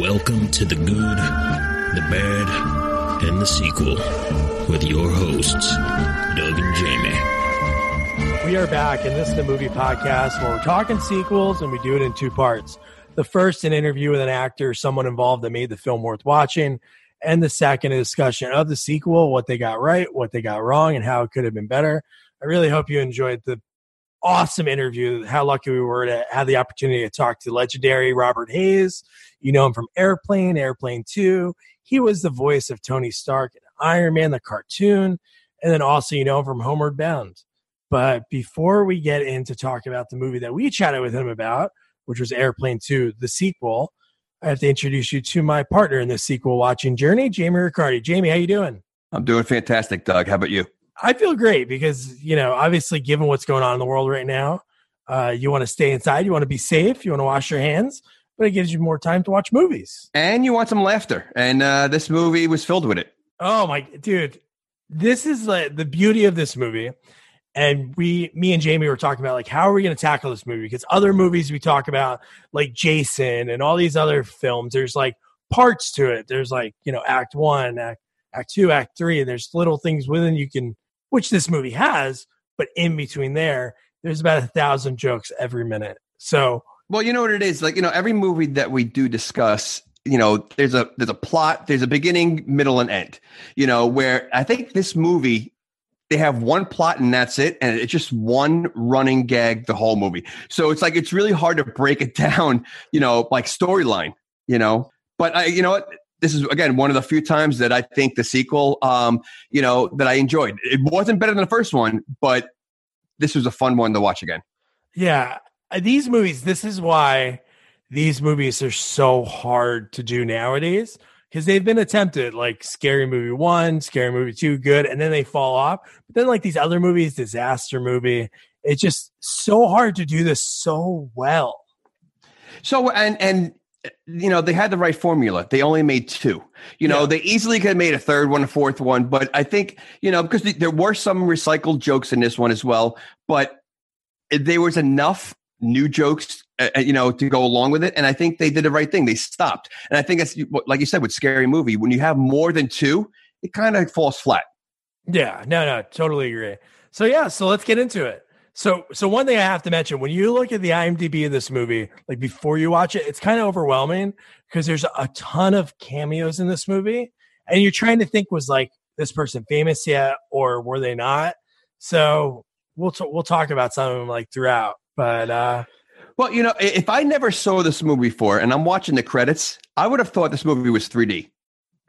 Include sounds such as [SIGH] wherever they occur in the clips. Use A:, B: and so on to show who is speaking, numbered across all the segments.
A: Welcome to the good, the bad, and the sequel with your hosts, Doug and Jamie.
B: We are back, and this is the movie podcast where we're talking sequels and we do it in two parts. The first, an interview with an actor, someone involved that made the film worth watching. And the second, a discussion of the sequel, what they got right, what they got wrong, and how it could have been better. I really hope you enjoyed the awesome interview. How lucky we were to have the opportunity to talk to legendary Robert Hays. You know him from Airplane, Airplane 2. He was the voice of Tony Stark in Iron Man, the cartoon. And then also, you know him from Homeward Bound. But before we get into talk about the movie that we chatted with him about, which was Airplane 2, the sequel, I have to introduce you to my partner in this sequel watching journey, Jamie Riccardi. Jamie, how you doing?
C: I'm doing fantastic, Doug. How about you?
B: I feel great because, you know, obviously, given what's going on in the world right now, uh, you want to stay inside, you want to be safe, you want to wash your hands, but it gives you more time to watch movies.
C: And you want some laughter. And uh, this movie was filled with it.
B: Oh, my dude. This is like the beauty of this movie. And we, me and Jamie were talking about like, how are we going to tackle this movie? Because other movies we talk about, like Jason and all these other films, there's like parts to it. There's like, you know, act one, act, act two, act three, and there's little things within you can which this movie has, but in between there, there's about a thousand jokes every minute. So,
C: well, you know what it is like. You know, every movie that we do discuss, you know, there's a there's a plot, there's a beginning, middle, and end. You know, where I think this movie they have one plot and that's it and it's just one running gag the whole movie so it's like it's really hard to break it [LAUGHS] down you know like storyline you know but i you know what this is again one of the few times that I think the sequel, um, you know, that I enjoyed. It wasn't better than the first one, but this was a fun one to watch again.
B: Yeah, these movies. This is why these movies are so hard to do nowadays because they've been attempted, like Scary Movie One, Scary Movie Two, good, and then they fall off. But then, like these other movies, Disaster Movie, it's just so hard to do this so well.
C: So and and you know they had the right formula they only made two you know yeah. they easily could have made a third one a fourth one but i think you know because there were some recycled jokes in this one as well but eh, there was enough new jokes uh, uh, you know to go along with it and i think they did the right thing. They stopped. And i think it's like you said with scary movie when you have more than two it kind of falls flat.
B: Yeah. No no totally agree. So yeah so let's get into it. So, so one thing I have to mention when you look at the IMDb of this movie, like before you watch it, it's kind of overwhelming because there's a ton of cameos in this movie, and you're trying to think was like this person famous yet or were they not? So we'll t- we'll talk about some of them like throughout, but uh
C: well, you know, if I never saw this movie before and I'm watching the credits, I would have thought this movie was 3D.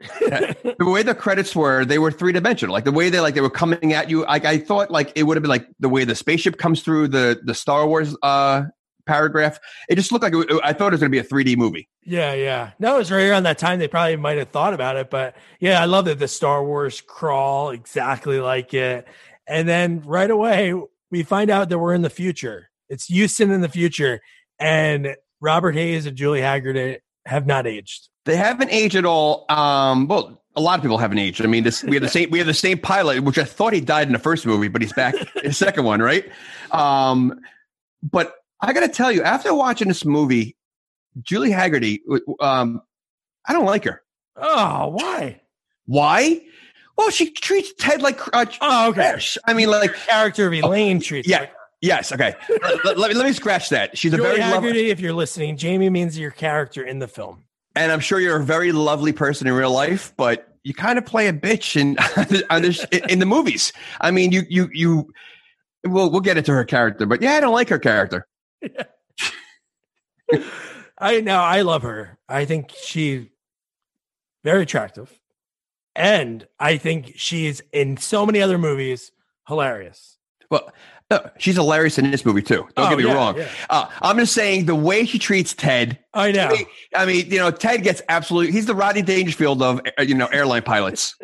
C: [LAUGHS] the way the credits were, they were three dimensional. Like the way they like they were coming at you. Like I thought, like it would have been like the way the spaceship comes through the the Star Wars uh paragraph. It just looked like it, I thought it was going to be a 3D movie.
B: Yeah, yeah. No, it was right around that time. They probably might have thought about it, but yeah, I love that the Star Wars crawl exactly like it. And then right away, we find out that we're in the future. It's Houston in the future, and Robert Hays and Julie Haggard have not aged.
C: They haven't aged at all. Um, well, a lot of people haven't aged. I mean, this we have the same we have the same pilot, which I thought he died in the first movie, but he's back in the second one, right? Um, but I got to tell you, after watching this movie, Julie Hagerty, um, I don't like her.
B: Oh, why?
C: Why? Well, she treats Ted like uh,
B: oh, okay.
C: I mean, like
B: character of Elaine treats.
C: Yeah, like Yes. Okay. let, let, me let me scratch that. She's
B: Julie
C: a very
B: Hagerty. Lovely, if you're listening, Jamie means your character in the film.
C: And I'm sure you're a very lovely person in real life, but you kind of play a bitch in [LAUGHS] in the movies. I mean, you you you. We'll we'll get into her character, but yeah, I don't like her character. [LAUGHS]
B: I know I love her. I think she's very attractive, and I think she's in so many other movies hilarious.
C: Well, [LAUGHS] she's hilarious in this movie too. Don't oh, get me
B: yeah,
C: wrong.
B: Yeah.
C: Uh, I'm just saying the way she treats Ted.
B: I know.
C: I mean, you know, Ted gets absolutely. He's the Rodney Dangerfield of uh, you know airline pilots.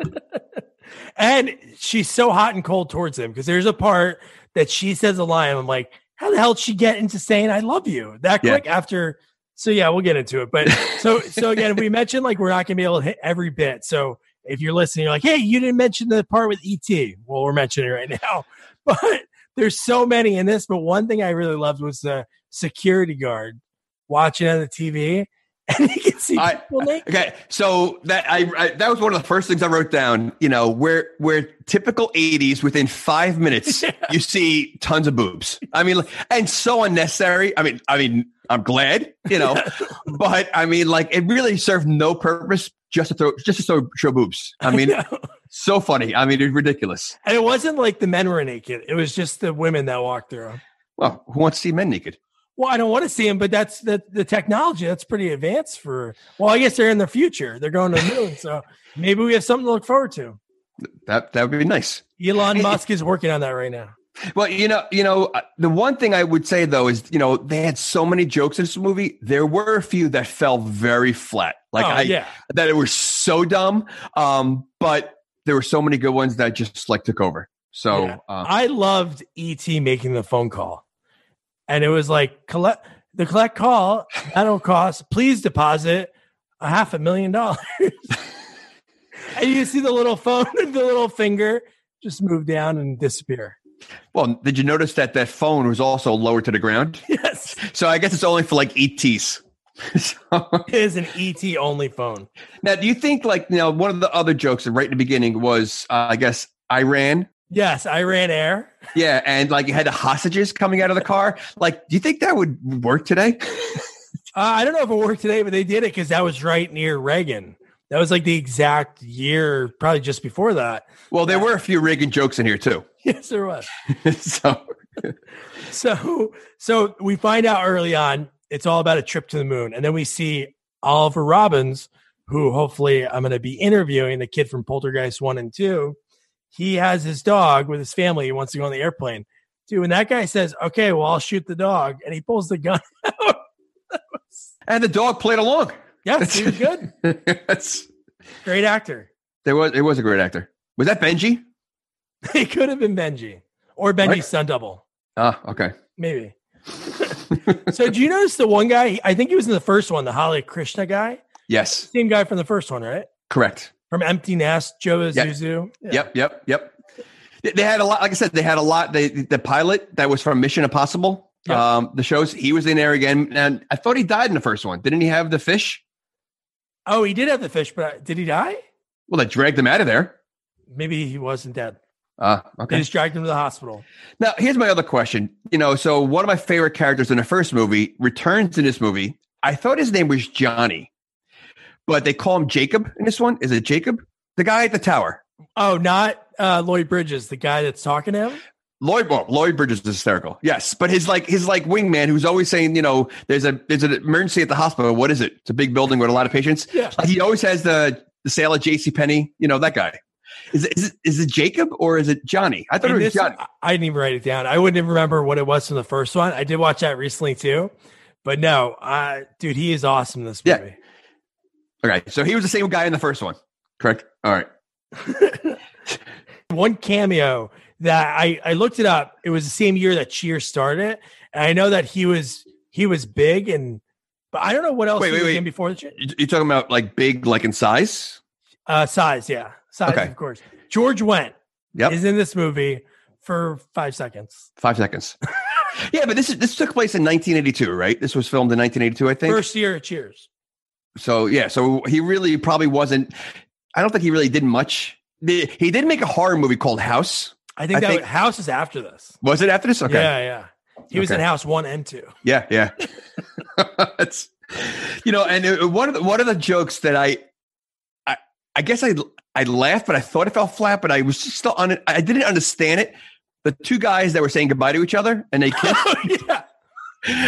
C: [LAUGHS]
B: and she's so hot and cold towards him because there's a part that she says a line. I'm like, how the hell did she get into saying "I love you" that quick yeah. after? So yeah, we'll get into it. But so so again, we mentioned like we're not gonna be able to hit every bit. So if you're listening, you're like, hey, you didn't mention the part with ET. Well, we're mentioning it right now. [LAUGHS] But there's so many in this, but one thing I really loved was the security guard watching on the TV. [LAUGHS] and he can see
C: I-. Okay, so that I, I that was one of the first things I wrote down. You know, where where typical '80s within five minutes [LAUGHS]
B: Yeah.
C: you see tons of boobs. I mean, and so unnecessary. I mean, I mean, I'm glad, you know, [LAUGHS] but I mean, like it really served no purpose just to throw just to show, show boobs. [LAUGHS] I mean,
B: know.
C: so funny. I mean, it's ridiculous.
B: and it wasn't like the men were naked; it was just the women that walked through.
C: Well, who wants to see men naked?
B: Well, I don't want to see them, but that's the the technology. That's pretty advanced for. Well, I guess they're in the future. They're going to the moon, so [LAUGHS] maybe we have something to look forward to.
C: That that would be nice.
B: Elon Musk is working on that right now.
C: Well, you know, you know, uh, the one thing I would say though is, you know, they had so many jokes in this movie. There were a few that fell very flat. Like
B: oh,
C: I,
B: yeah,
C: that it was so dumb. Um, but there were so many good ones that just like took over. So,
B: Yeah.
C: uh,
B: I loved ET making the phone call, and it was like collect the collect call that'll cost. Please deposit a half a million dollars. [LAUGHS] and you see the little phone, [LAUGHS] the little finger just move down and disappear.
C: Well, did you notice that that phone was also lowered to the ground? [LAUGHS]
B: Yes,
C: So I guess it's only for like ETs. [LAUGHS] so,
B: it is an ET only phone.
C: now, do you think like, you know, one of the other jokes right in the beginning was, uh, I guess, Iran
B: Yes, Iran Air.
C: Yeah, and like you had the hostages coming out of the car. Like, do you think that would work today? [LAUGHS]
B: Uh, I don't know if it worked today, but they did it because that was right near Reagan. That was like the exact year, probably just before that.
C: Well, there were a few Reagan jokes in here too. [LAUGHS]
B: Yes, there was. [LAUGHS]
C: so, [LAUGHS]
B: So, so we find out early on it's all about a trip to the moon, and then we see Oliver Robbins, who hopefully I'm going to be interviewing, the kid from Poltergeist one and two. He has his dog with his family. He wants to go on the airplane. Dude, when that guy says, "Okay, well, I'll shoot the dog," and he pulls the gun out.
C: and the dog played along.
B: yes, he was good.
C: That's,
B: Great actor.
C: there was it was a great actor. Was that Benji? [LAUGHS]
B: It could have been Benji or Benji's
C: Right.
B: double,
C: Ah, okay.
B: maybe. [LAUGHS] so, do you notice the one guy? I think he was in the first one, the Holly Krishna guy.
C: Yes,
B: Same guy from the first one, right?
C: correct.
B: From Empty Nest, Joe
C: Yep.
B: Zuzu. Yeah.
C: Yep, yep, yep. They- had a lot. Like I said, they had a lot. They, the pilot that was from Mission Impossible. Um, the shows he was in there again, and I thought he died in the first one. Didn't he have the fish?
B: Oh, he did have the fish, but did he die?
C: Well, they dragged him out of there.
B: Maybe he wasn't dead.
C: Ah,
B: They just dragged him to the hospital.
C: Now, here's my other question. You know, so one of my favorite characters in the first movie returns in this movie. I thought his name was Johnny, but they call him Jacob in this one. Is it Jacob? The guy at the tower.
B: Oh, not uh, Lloyd Bridges, the guy that's talking to him.
C: Lloyd well, Lloyd Bridges is hysterical. Yes, but his like his like wingman who's always saying, you know, there's a there's an emergency at the hospital. What is it? It's a big building with a lot of patients.
B: Yeah.
C: Like he always has the the sale at J.C. Penney. You know that guy. Is it, is it is it Jacob or is it Johnny? I thought it was
B: this-
C: Johnny.
B: I- didn't even write it down. I wouldn't even remember what it was from the first one. I did watch that recently too. But no, uh, dude, he is awesome in this
C: Yeah.
B: movie.
C: Okay, so he was the same guy in the first one, correct? All right. [LAUGHS]
B: One cameo that I, I looked it up. It was the same year that Cheers started. And I know that he was he was big and but I don't know what else
C: Wait,
B: he
C: wait,
B: was
C: wait.
B: in before the Cheers.
C: You- You're talking about like big, like in size?
B: Uh, size, yeah, size,
C: Okay.
B: of course. George Wendt
C: Yep.
B: is in this movie for five seconds.
C: Five seconds. [LAUGHS] yeah, but this is this took place in 1982, right? This was filmed in 1982, I think.
B: First year of Cheers.
C: So yeah, so he really probably wasn't. I don't think he really did much. He did make a horror movie called House.
B: I think
C: I
B: that
C: think-
B: House is after this.
C: Was it after this? Okay.
B: Yeah, yeah. He was
C: Okay.
B: in House one and two.
C: Yeah, yeah. [LAUGHS] it's you know, and one of the one of the jokes that I, I, I guess I I laughed, but I thought it fell flat, but I was just still on it. I didn't understand it. The two guys that were saying goodbye to each other and they [LAUGHS] kissed.
B: Oh, yeah.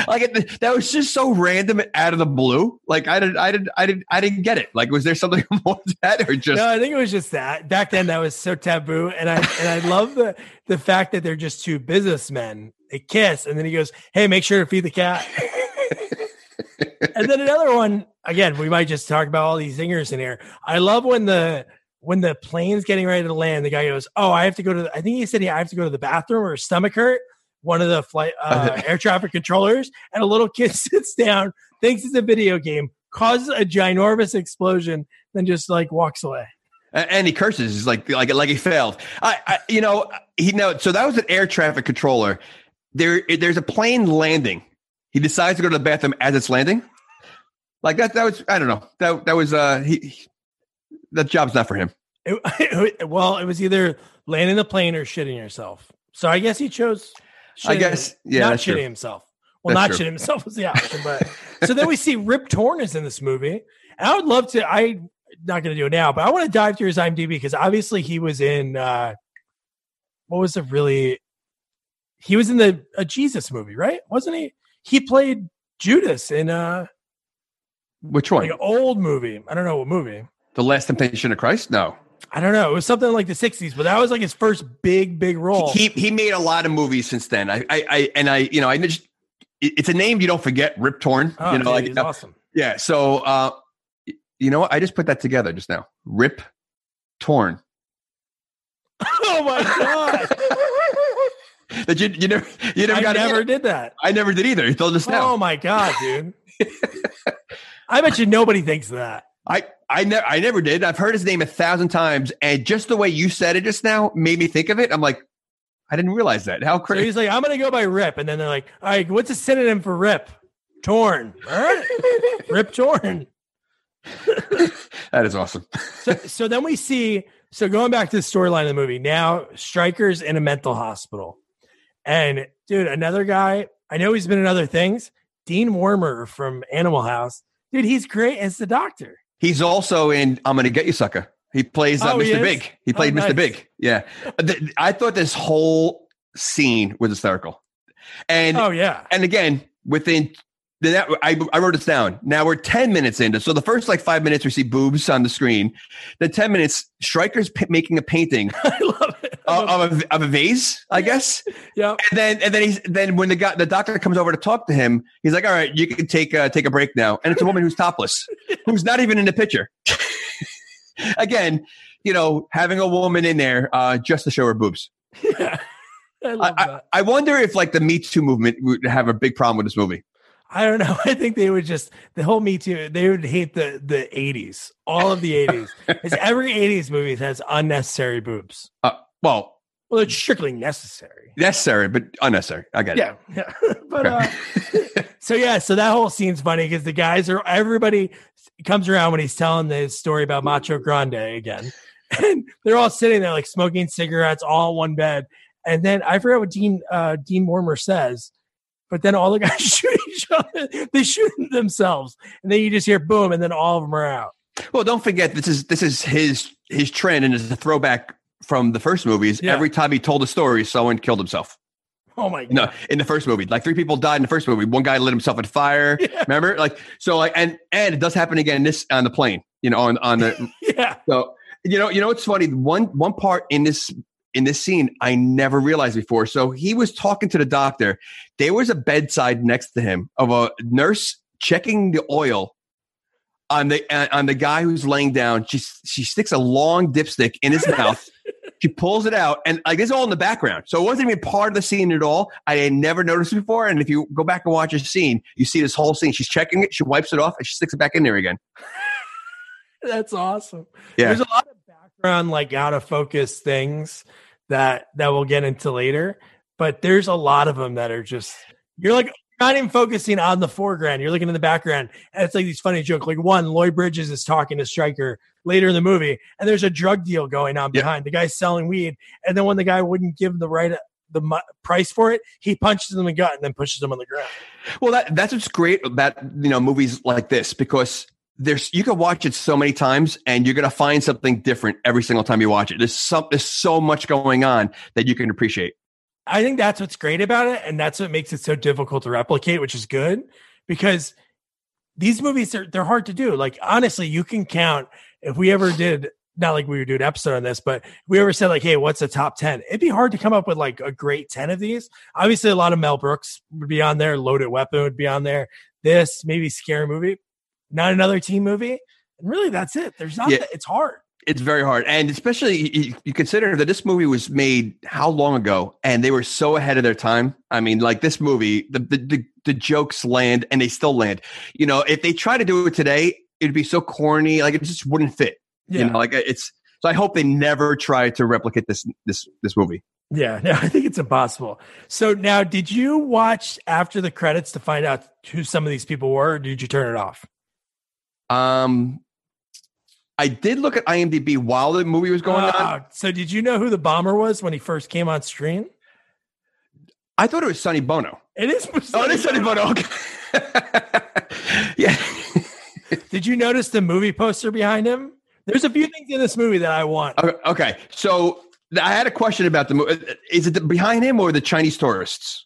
C: like it, that was just so random and out of the blue. Like I didn't, I didn't, I didn't, I didn't get it. Like, was there something [LAUGHS] more to that, or just
B: no, I think it was just that. Back then that was so taboo. And I and I love the the fact that they're just two businessmen. They kiss and then he goes, Hey, make sure to feed the cat. [LAUGHS] and then another one, again, we might just talk about all these zingers in here. I love when the when the plane's getting ready to land, the guy goes, "Oh, I have to go to." The, I think he said, "I have to go to the bathroom or stomach hurt." One of the flight [LAUGHS] uh, air traffic controllers, and a little kid [LAUGHS] sits down, thinks it's a video game, causes a ginormous explosion, then just like walks away.
C: And he curses. He's like, like, like he failed. I, I you know, he know. So that was an air traffic controller. There, there's a plane landing. He decides to go to the bathroom as it's landing. Like that. That was I don't know. That that was uh he, he that job's not for him.
B: It, [LAUGHS] it- well, it was either landing the plane or shitting yourself. So I guess he chose.
C: I guess yeah,
B: not shitting
C: true.
B: himself. Well,
C: That's
B: not
C: true.
B: shitting himself was the option, but [LAUGHS] so then we see Rip Torn is in this movie. And I would love to. I'm not going to do it now, but I want to dive through his IMDb because obviously he was in. uh What was it really? He was in the a Jesus movie, right? Wasn't he? He played Judas in a
C: Which one?
B: like an old movie. I don't know what movie.
C: The Last Temptation of Christ? No.
B: I don't know. It was something like the '60s, but that was like his first big, big role.
C: He he made a lot of movies since then. I I, I and I you know I just it's a name you don't forget. Rip Torn.
B: oh,
C: you know
B: dude,
C: like
B: he's awesome.
C: yeah. So uh, you know what? I just put that together just now. Rip Torn. [LAUGHS]
B: Oh my god! [LAUGHS]
C: that you you never you never
B: I
C: got
B: never did that.
C: I never did either until just now.
B: Oh my god, dude! [LAUGHS] I bet you nobody thinks that.
C: I I never I never did. I've heard his name a thousand times, and just the way you said it just now made me think of it. I'm like, I didn't realize that. How
B: So
C: crazy!
B: he's like, I'm gonna go by Rip, and then they're like, All right, what's a synonym for Rip? Torn. All right, [LAUGHS] Rip Torn.
C: that is awesome.
B: So, so then we see. So going back to the storyline of the movie, now Strikers in a mental hospital, and dude, another guy. I know he's been in other things. Dean Wormer from Animal House, dude, he's great as the doctor.
C: He's also in I'm Gonna Get You, Sucker. He plays uh,
B: Oh,
C: Mr.
B: is?
C: Big. He
B: Oh,
C: played
B: nice.
C: Mr. Big. Yeah. I thought this whole scene was hysterical. And
B: Oh yeah,
C: and again, within that I, I wrote this down. Now we're 10 minutes into so the first like five minutes we see boobs on the screen. The 10 minutes, Striker's p- making a painting [LAUGHS]
B: I love it.
C: of, of, a, of a vase, I guess.
B: Yeah.
C: And then and then he's then when the guy the doctor comes over to talk to him, he's like, "All right, you can take uh, take a break now." And it's a woman who's topless, [LAUGHS] who's not even in the picture. [LAUGHS] Again, you know, having a woman in there uh, just to show her boobs.
B: Yeah. I love
C: I. I wonder if like the Me Too movement would have a big problem with this movie.
B: I don't know. [LAUGHS] I think they would just the whole Me Too. They would hate the the eighties, all of the eighties. [LAUGHS] Because every eighties movie has unnecessary boobs.
C: Uh, well,
B: Well, it's strictly necessary.
C: necessary but unnecessary. I get it.
B: Yeah, yeah. [LAUGHS] but uh, so yeah, so that whole scene's funny because the guys are everybody comes around when he's telling the story about Macho Grande again, and they're all sitting there like smoking cigarettes, all in one bed. And then I forget what Dean uh, Dean Wormer says, but then all the guys [LAUGHS] shoot each other. They shoot themselves, and then you just hear boom, and then all of them are out.
C: Well, don't forget this is this is his his trend and it's a throwback from the first movies.
B: Yeah.
C: Every time he told a story, someone killed himself.
B: Oh my god!
C: No, in the first movie, like three people died in the first movie. One guy lit himself on fire. [LAUGHS]
B: Yeah.
C: Remember, like so, like and and it does happen again in this on the plane. You know, on on the [LAUGHS]
B: Yeah,
C: so you know you know it's funny. One one part in this in this scene I never realized before. So he was talking to the doctor. There was a bedside next to him of a nurse checking the oil on the uh, on the guy who's laying down. She she sticks a long dipstick in his mouth. [LAUGHS] She pulls it out, and like it's all in the background, so it wasn't even part of the scene at all. I had never noticed before, and if you go back and watch the scene, you see this whole scene. She's checking it, she wipes it off, and she sticks it back in there again. [LAUGHS]
B: that's awesome.
C: Yeah.
B: There's a lot of background, like out of focus things that that we'll get into later, but there's a lot of them that are just you're like not even focusing on the foreground. You're looking in the background, and it's like these funny jokes. Like one, Lloyd Bridges is talking to Striker later in the movie, and there's a drug deal going on
C: Yeah.
B: behind. The guy's selling weed, and then when the guy wouldn't give the right the mu- price for it, he punches him in the gut and then pushes him on the ground.
C: Well, that that's what's great about you know movies like this because there's you can watch it so many times and you're gonna find something different every single time you watch it. There's some there's so much going on that you can appreciate.
B: I think that's what's great about it, and that's what makes it so difficult to replicate, which is good because these movies are they're hard to do. Like honestly, you can count if we ever did not like we would do an episode on this, but we ever said like, hey, what's the top ten? It'd be hard to come up with like a great ten of these. Obviously, a lot of Mel Brooks would be on there, Loaded Weapon would be on there. This maybe scary movie, not another teen movie, and really that's it. There's not.
C: Yeah.
B: that- it's hard.
C: It's very hard, and especially you, you consider that this movie was made how long ago, and they were so ahead of their time. I mean, like this movie, the the the, the jokes land, and they still land. You know, if they try to do it today, it'd be so corny, like it just wouldn't fit.
B: Yeah.
C: You know, like uh, it's. So I hope they never try to replicate this this this movie.
B: Yeah, no, [LAUGHS] I think it's impossible. So now, did you watch after the credits to find out who some of these people were, or did you turn it off?
C: Um, I did look at IMDb while the movie was going on.
B: Uh, so did you know who the bomber was when he first came on screen?
C: I thought it was Sonny Bono.
B: It is.
C: Oh, it is Sonny Bono. Okay. [LAUGHS] yeah. [LAUGHS]
B: Did you notice the movie poster behind him? There's a few things in this movie that I want.
C: Okay, Okay. So I had a question about the movie. Is it the, behind him or the Chinese tourists?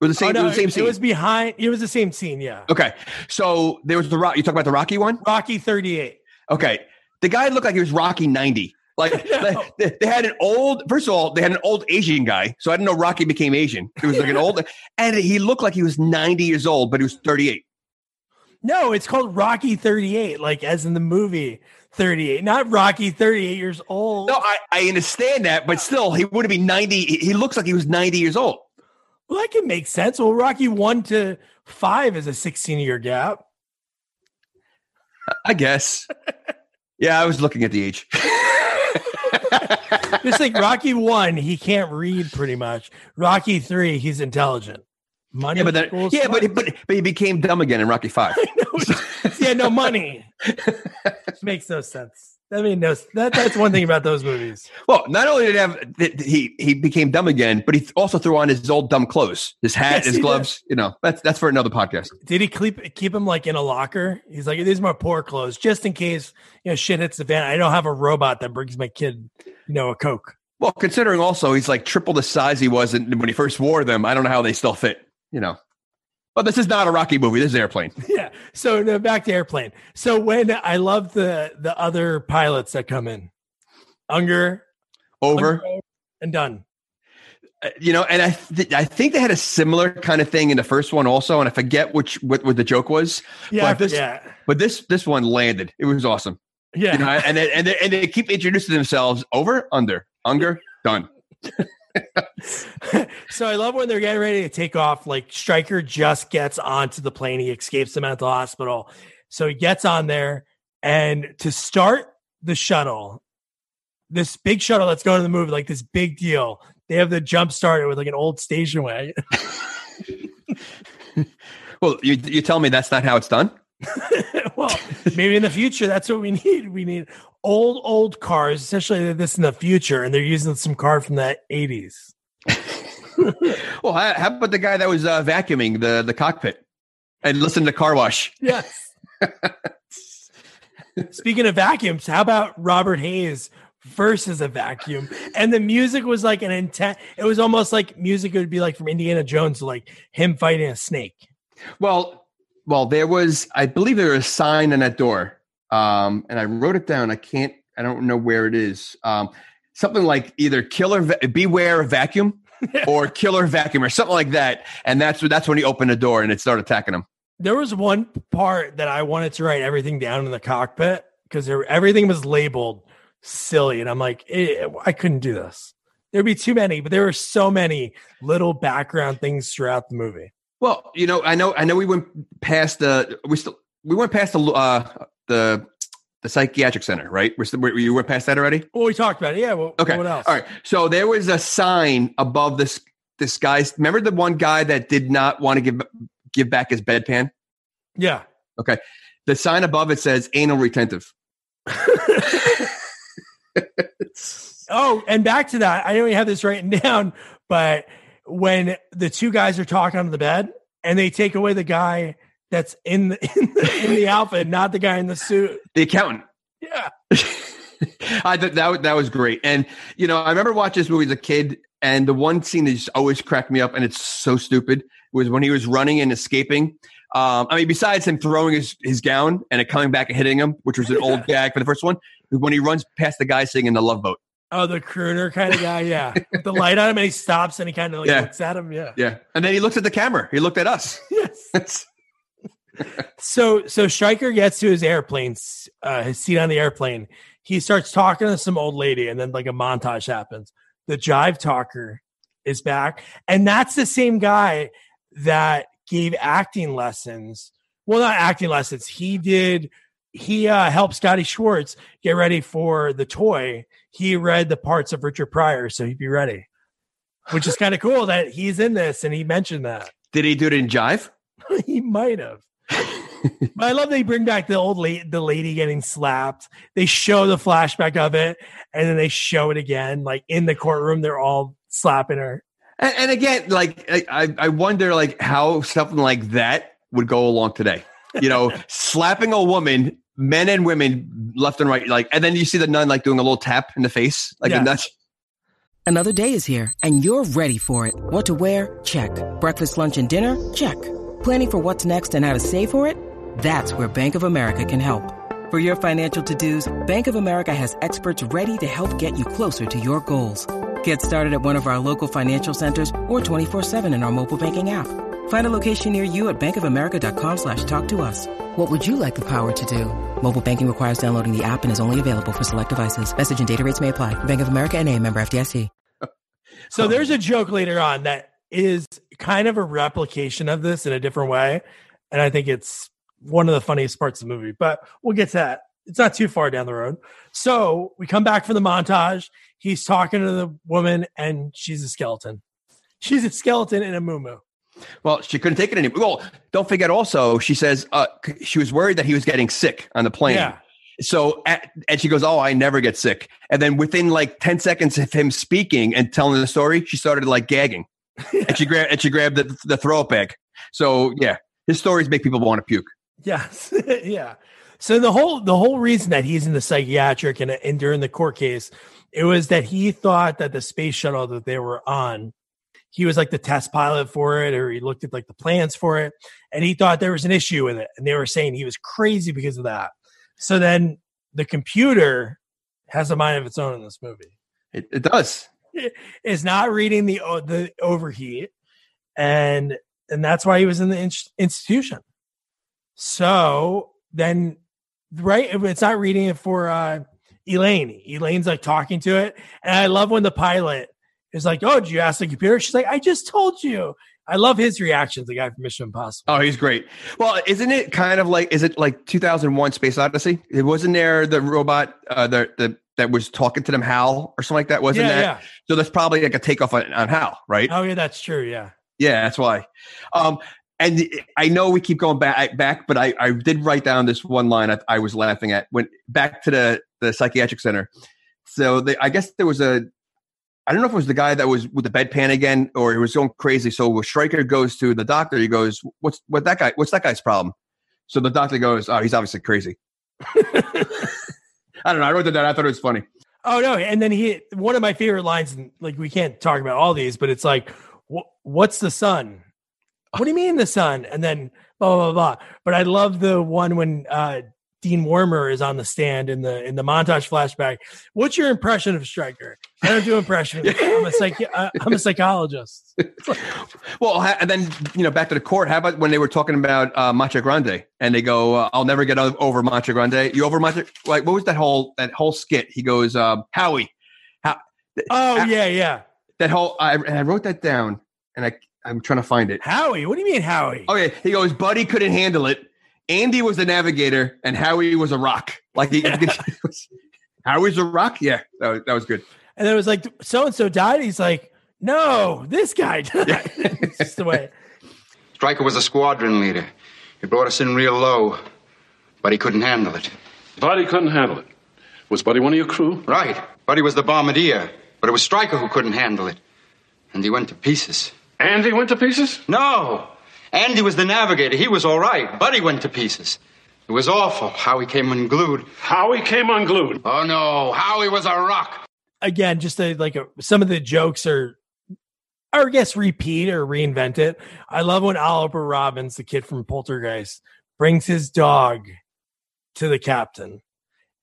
C: Or the oh, same,
B: Oh, no,
C: it was the same
B: it
C: scene?
B: was behind. It was the same scene. Yeah.
C: okay. So there was the rock. You talk about the Rocky one?
B: Rocky 38.
C: Okay. The guy looked like he was Rocky 90. Like [LAUGHS]
B: know.
C: they, they had an old, first of all, they had an old Asian guy. So I didn't know Rocky became Asian. It was like an old, [LAUGHS] and he looked like he was 90 years old, but he was 38.
B: No, it's called Rocky 38, like as in the movie 38, not Rocky 38 years old.
C: No, I, I understand that, but still, he would have been 90. He he looks like he was 90 years old.
B: Well, that can make sense. Well, Rocky 1 to 5 is a 16 year gap.
C: I guess. Yeah, I was looking at the age. [LAUGHS]
B: Just like Rocky 1, he can't read pretty much. Rocky 3, he's intelligent. Money
C: yeah, but then, yeah, but,
B: smart.
C: but but he became dumb again in Rocky Five. [LAUGHS]
B: yeah, no money. [LAUGHS] Makes no sense. That mean no. That that's one thing about those movies. [LAUGHS]
C: Well, not only did he have he he became dumb again, but he also threw on his old dumb clothes, his hat,
B: Yes,
C: his gloves. You know, that's that's for another podcast.
B: Did he keep keep him like in a locker? He's like, these are my poor clothes, just in case you know shit hits the fan. I don't have a robot that brings my kid, you know, a coke.
C: Well, considering also he's like triple the size he was in, when he first wore them, I don't know how they still fit. You know, but this is not a Rocky movie. This is Airplane. [LAUGHS]
B: Yeah. So no, back to airplane. So when I love the the other pilots that come in, Unger,
C: Over.
B: Unger, and done.
C: Uh, you know, and I th- I think they had a similar kind of thing in the first one also, and I forget which what, what the joke was.
B: Yeah,
C: But this-
B: forget.
C: But this this one landed. It was awesome.
B: Yeah.
C: You know, and they, and they, and they keep introducing themselves over, under, unger, done. [LAUGHS]
B: so I love when they're getting ready to take off. Like Striker just gets onto the plane. He escapes the mental hospital. So he gets on there, and to start the shuttle, this big shuttle that's going to the movie, like this big deal. They have the jump started with like an old station wagon. [LAUGHS]
C: Well, you you tell me that's not how it's done. [LAUGHS]
B: well, maybe in the future that's what we need. We need old old cars, especially this in the future, and they're using some car from the eighties. [LAUGHS]
C: Well, how, how about the guy that was uh, vacuuming the the cockpit and listened to Car Wash?
B: Yes. [LAUGHS] Speaking of vacuums, how about Robert Hays versus a vacuum? And the music was like an intent. It was almost like music would be like from Indiana Jones, like him fighting a snake.
C: Well, well, there was, I believe, there was a sign on that door, um, and I wrote it down. I can't, I don't know where it is. Um, something like either killer, va- beware of vacuum, [LAUGHS] or killer vacuum, or something like that. And that's that's when he opened the door and it started attacking him.
B: There was one part that I wanted to write everything down in the cockpit because everything was labeled silly, and I'm like, eh, I couldn't do this. There'd be too many, but there were so many little background things throughout the movie.
C: Well, you know, I know, I know, we went past the, we still, we went past the, uh, the, the psychiatric center, right? We're we you went past that already.
B: Well, we talked about it. Yeah. Well,
C: Okay.
B: What else?
C: All right. So there was a sign above this this guy's. Remember the one guy that did not want to give give back his bedpan?
B: Yeah. Okay.
C: The sign above it says anal retentive. [LAUGHS]
B: Oh, and back to that. I know you have this written [LAUGHS] down, but when the two guys are talking on the bed and they take away the guy that's in the [LAUGHS] in the, in the outfit, not the guy in the suit.
C: The accountant.
B: Yeah. [LAUGHS]
C: I thought that was- that was great. And you know, I remember watching this movie as a kid, and the one scene that just always cracked me up, and it's so stupid, was when he was running and escaping. Um, I mean, besides him throwing his, his gown and it coming back and hitting him, which was an old [LAUGHS] gag for the first one, when he runs past the guy singing the Love Boat.
B: Oh, the crooner kind of guy. Yeah. With the light on him and he stops and he kind of like
C: Yeah.
B: looks at him. Yeah.
C: Yeah, and then he looks at the camera. He looked at us. [LAUGHS]
B: Yes. So so Striker gets to his airplane, uh, his seat on the airplane. He starts talking to some old lady, and then like a montage happens. The jive talker is back, and that's the same guy that gave acting lessons. Well, not acting lessons. He did. He uh, helped Scotty Schwartz get ready for the toy. He read the parts of Richard Pryor, so he'd be ready. Which is kind of cool that he's in this, and he mentioned that
C: Did he do it in jive? [LAUGHS]
B: he might have. [LAUGHS] but I love they bring back the old lady, the lady getting slapped. They show the flashback of it, and then they show it again, like in the courtroom. They're all slapping her.
C: And, and again, like I, I wonder, like how something like that would go along today. You know, [LAUGHS] slapping a woman, men and women, left and right, like, and then you see the nun like doing a little tap in the face, like
B: Yes.
C: a nudge.
D: Another day is here, and you're ready for it. What to wear? Check. Breakfast, lunch, and dinner? Check. Planning for what's next and how to save for it? That's where Bank of America can help. For your financial to-dos, Bank of America has experts ready to help get you closer to your goals. Get started at one of our local financial centers or 24-7 in our mobile banking app. Find a location near you at bankofamerica.com slash talk to us. What would you like the power to do? Mobile banking requires downloading the app and is only available for select devices. Message and data rates may apply. Bank of America and a member FDIC.
B: So there's a joke later on that is kind of a replication of this in a different way. And I think it's one of the funniest parts of the movie, but we'll get to that. It's not too far down the road. So we come back from the montage. He's talking to the woman and she's a skeleton. She's a skeleton in a moo
C: Well, she couldn't take it anymore. Well, don't forget also, she says uh, she was worried that he was getting sick on the plane.
B: Yeah.
C: So, at, and she goes, Oh, I never get sick. And then within like 10 seconds of him speaking and telling the story, she started like gagging [LAUGHS] and she grabbed, and she grabbed the, the throw up bag. So, yeah, his stories make people want to puke.
B: Yes. [LAUGHS] yeah. So the whole the whole reason that he's in the psychiatric and, and during the court case, it was that he thought that the space shuttle that they were on, he was like the test pilot for it, or he looked at like the plans for it, and he thought there was an issue with it, and they were saying he was crazy because of that. So then the computer has a mind of its own in this movie.
C: It, it does. [LAUGHS]
B: it's not reading the the overheat, and and that's why he was in the in- institution. So then, right, it's not reading it for uh, Elaine. Elaine's like talking to it, and I love when the pilot is like, "Oh, did you ask the computer?" She's like, "I just told you." I love his reactions. The guy from Mission Impossible.
C: Oh, he's great. Well, isn't it kind of like, is it like 2001 Space Odyssey? It wasn't there the robot uh, the, the, that was talking to them, Hal, or something like that? Wasn't
B: yeah,
C: that?
B: yeah.
C: So that's probably like a takeoff on, on Hal, right?
B: Oh, yeah, that's true. Yeah.
C: Yeah, that's why. Um, and I know we keep going back, back, but I, I did write down this one line I, I was laughing at when back to the the psychiatric center. So they, I guess there was a, I don't know if it was the guy that was with the bedpan again, or he was going crazy. So when Striker goes to the doctor, he goes, "What's what that guy? What's that guy's problem?" So the doctor goes, "Oh, he's obviously crazy." [LAUGHS] I don't know. I wrote that down. I thought it was funny.
B: Oh no! And then he one of my favorite lines, and like we can't talk about all these, but it's like, "Wh- "What's the sun?" What do you mean the sun? And then blah blah blah. But I love the one when uh, Dean Wormer is on the stand in the in the montage flashback. What's your impression of Striker? I don't do impressions. [LAUGHS] I'm a psych. I'm a psychologist. [LAUGHS]
C: Well, and then you know, back to the court. How about when they were talking about uh, Macho Grande, and they go, uh, "I'll never get over Macho Grande." You over Macho? Like, what was that whole that whole skit? He goes, um, "Howie." How,
B: Oh yeah, yeah.
C: that whole I, and I wrote that down, and I I'm trying to find it.
B: Howie. What do you mean Howie?
C: Oh yeah, he goes, "Buddy couldn't handle it." Andy was the navigator, and Howie was a rock. Like he, [LAUGHS] Howie's a rock. Yeah, that was, that was good.
B: And then it was like so and so died. He's like, no, this guy [LAUGHS] died. it's just the way.
E: Striker was a squadron leader. He brought us in real low, but he couldn't handle it.
F: Buddy couldn't handle it. Was Buddy one of your crew?
E: Right. Buddy was the bombardier, but it was Striker who couldn't handle it. And he went to pieces.
F: Andy went to pieces?
E: No! Andy was the navigator. He was all right. Buddy went to pieces. It was awful how he came unglued.
F: How he came unglued.
E: Oh no, Howie was a rock.
B: again, just a, like a, some of the jokes are, or I guess repeat or reinvent it. I love when Oliver Robbins, the kid from Poltergeist, brings his dog to the captain,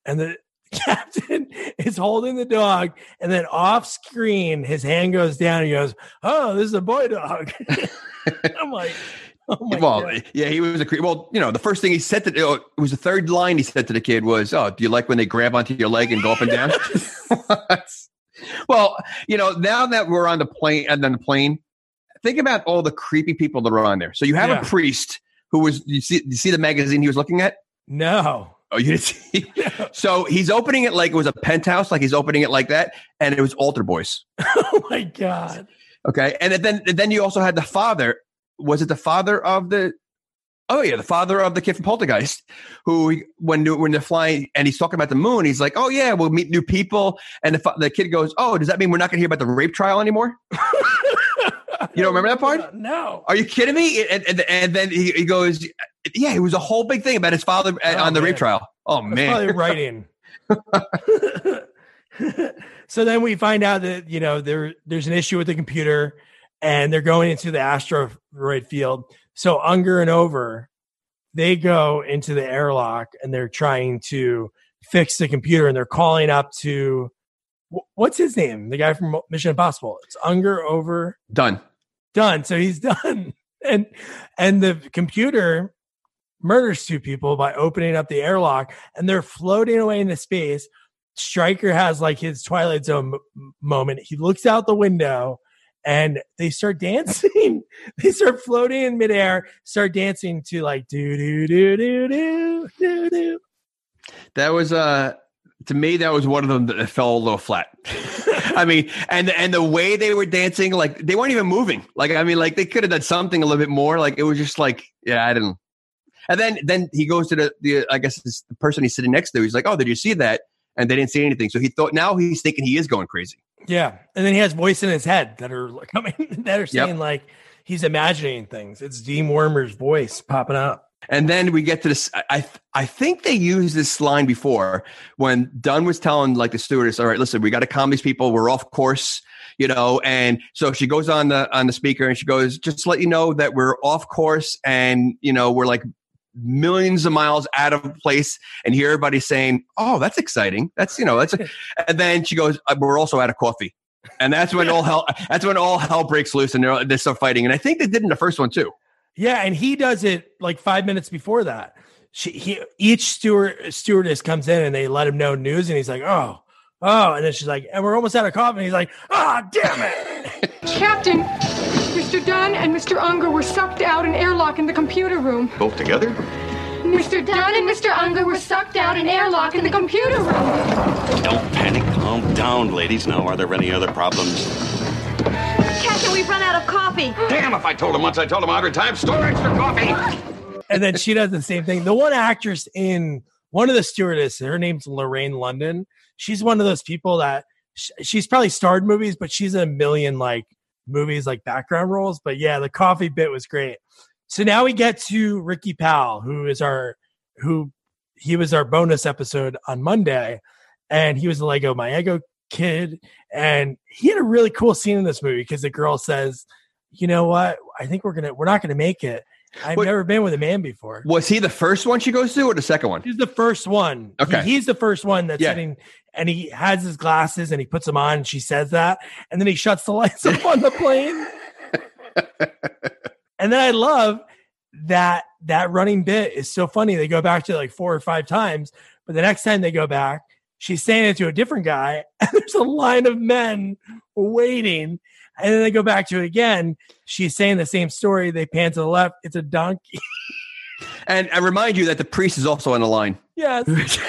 B: and the [LAUGHS] captain is holding the dog, and then off screen, his hand goes down. And he goes, "Oh, this is a boy dog." [LAUGHS] I'm like, "Oh my
C: well,
B: god!"
C: yeah, he was a cre- well. You know, the first thing he said to oh, it was the third line he said to the kid was, "Oh, do you like when they grab onto your leg and go up and down?" [LAUGHS] well, you know, now that we're on the plane and then the plane, think about all the creepy people that are on there. So you have
B: Yeah.
C: a priest who was you see you see the magazine he was looking at.
B: No,
C: Oh, you didn't see. [LAUGHS] so he's opening it like it was a penthouse, like he's opening it like that, and it was altar boys. [LAUGHS]
B: oh my god!
C: Okay, and then and then you also had the father. Was it the father of the Oh yeah, the father of the kid from Poltergeist, who when when they're flying and he's talking about the moon, he's like, "Oh yeah, we'll meet new people." And the, the kid goes, "Oh, does that mean we're not going to hear about the rape trial anymore?" [LAUGHS] you don't remember that part?
B: No.
C: Are you kidding me? And, and, and then he, he goes, "Yeah, it was a whole big thing about his father uh,
B: Oh,
C: on the
B: man.
C: rape trial." Oh
B: That's
C: man,
B: probably writing. [LAUGHS] [LAUGHS] so then we find out that you know there there's an issue with the computer, and they're going into the asteroid field. So Unger and Over, they go into the airlock and they're trying to fix the computer, and they're calling up to what's his name? The guy from Mission Impossible. It's Unger Over
C: done.
B: Done. So he's [LAUGHS] done. And and the computer murders two people by opening up the airlock and they're floating away into space. Striker has like his Twilight Zone m- moment. He looks out the window and they start [LAUGHS] dancing. they start floating in midair, start dancing to like do do do do do do do.
C: That was uh to me that was one of them that fell a little flat. [LAUGHS] I mean, and and the way they were dancing, like they weren't even moving. Like I mean, like they could have done something a little bit more. Like it was just like, yeah, I didn't. And then then he goes to the the I guess it's the person he's sitting next to. He's like, oh, did you see that? And they didn't see anything. So he thought now he's thinking he is going crazy.
B: Yeah. And then he has voice in his head that are like, [LAUGHS] coming that are saying like he's imagining things. It's Dean Wormer's voice popping up.
C: And then we get to this. I I, think they used this line before when Dunn was telling like the stewardess, "All right, listen, we got to calm these people. We're off course, you know." And so she goes on the on the speaker and she goes, "Just let you know that we're off course, and you know we're like millions of miles out of place." And hear everybody saying, "Oh, that's exciting. That's you know that's." [LAUGHS] and then she goes, "Uh, "We're also out of coffee." And that's when [LAUGHS] all hell. That's when all hell breaks loose, and they're they start fighting. And I think they did in the first one too.
B: Yeah, and he does it like five minutes before that. She, he, each steward stewardess comes in and they let him know news, and he's like, "Oh, oh," and then she's like, "And we're almost out of coffee." And he's like, "Ah, damn it!" [LAUGHS]
G: Captain, Mr. Dunn and Mr. Unger were sucked out in airlock in the computer room.
E: Both together?
G: Mr. Dunn and Mr. Unger were sucked out in airlock in the computer room.
H: Don't panic. Calm down, ladies. Now, are there any other problems?
I: Captain, we've run out of coffee.
E: Damn, if I told him once, I told him a hundred times. Store extra coffee.
B: and then she does the same thing. The one actress in one of the stewardess, her name's Lorraine London. She's one of those people that sh- she's probably starred movies, but she's in a million like movies, like background roles. But yeah, the coffee bit was great. So now we get to Ricky Powell, who is our who he was our bonus episode on Monday, and he was the Leggo My Eggo kid, and he had a really cool scene in this movie because the girl says, "You know what? I think we're gonna we're not gonna make it." I've
C: Wait.
B: never been with a man before.
C: Was he the first one she goes to, or the second one?
B: He's the first one. He-
C: Okay.
B: he's the first one that's
C: Yeah.
B: sitting and he has his glasses and he puts them on and she says that. And then he shuts the [LAUGHS] lights up on the plane. [LAUGHS] and then I love that that running bit is so funny. They go back to it like four or five times, but the next time they go back, she's saying it to a different guy, [LAUGHS] and there's a line of men waiting. And then they go back to it again. She's saying the same story. They pan to the left. It's a donkey. [LAUGHS]
C: And I remind you that the priest is also on the line.
B: yes. [LAUGHS]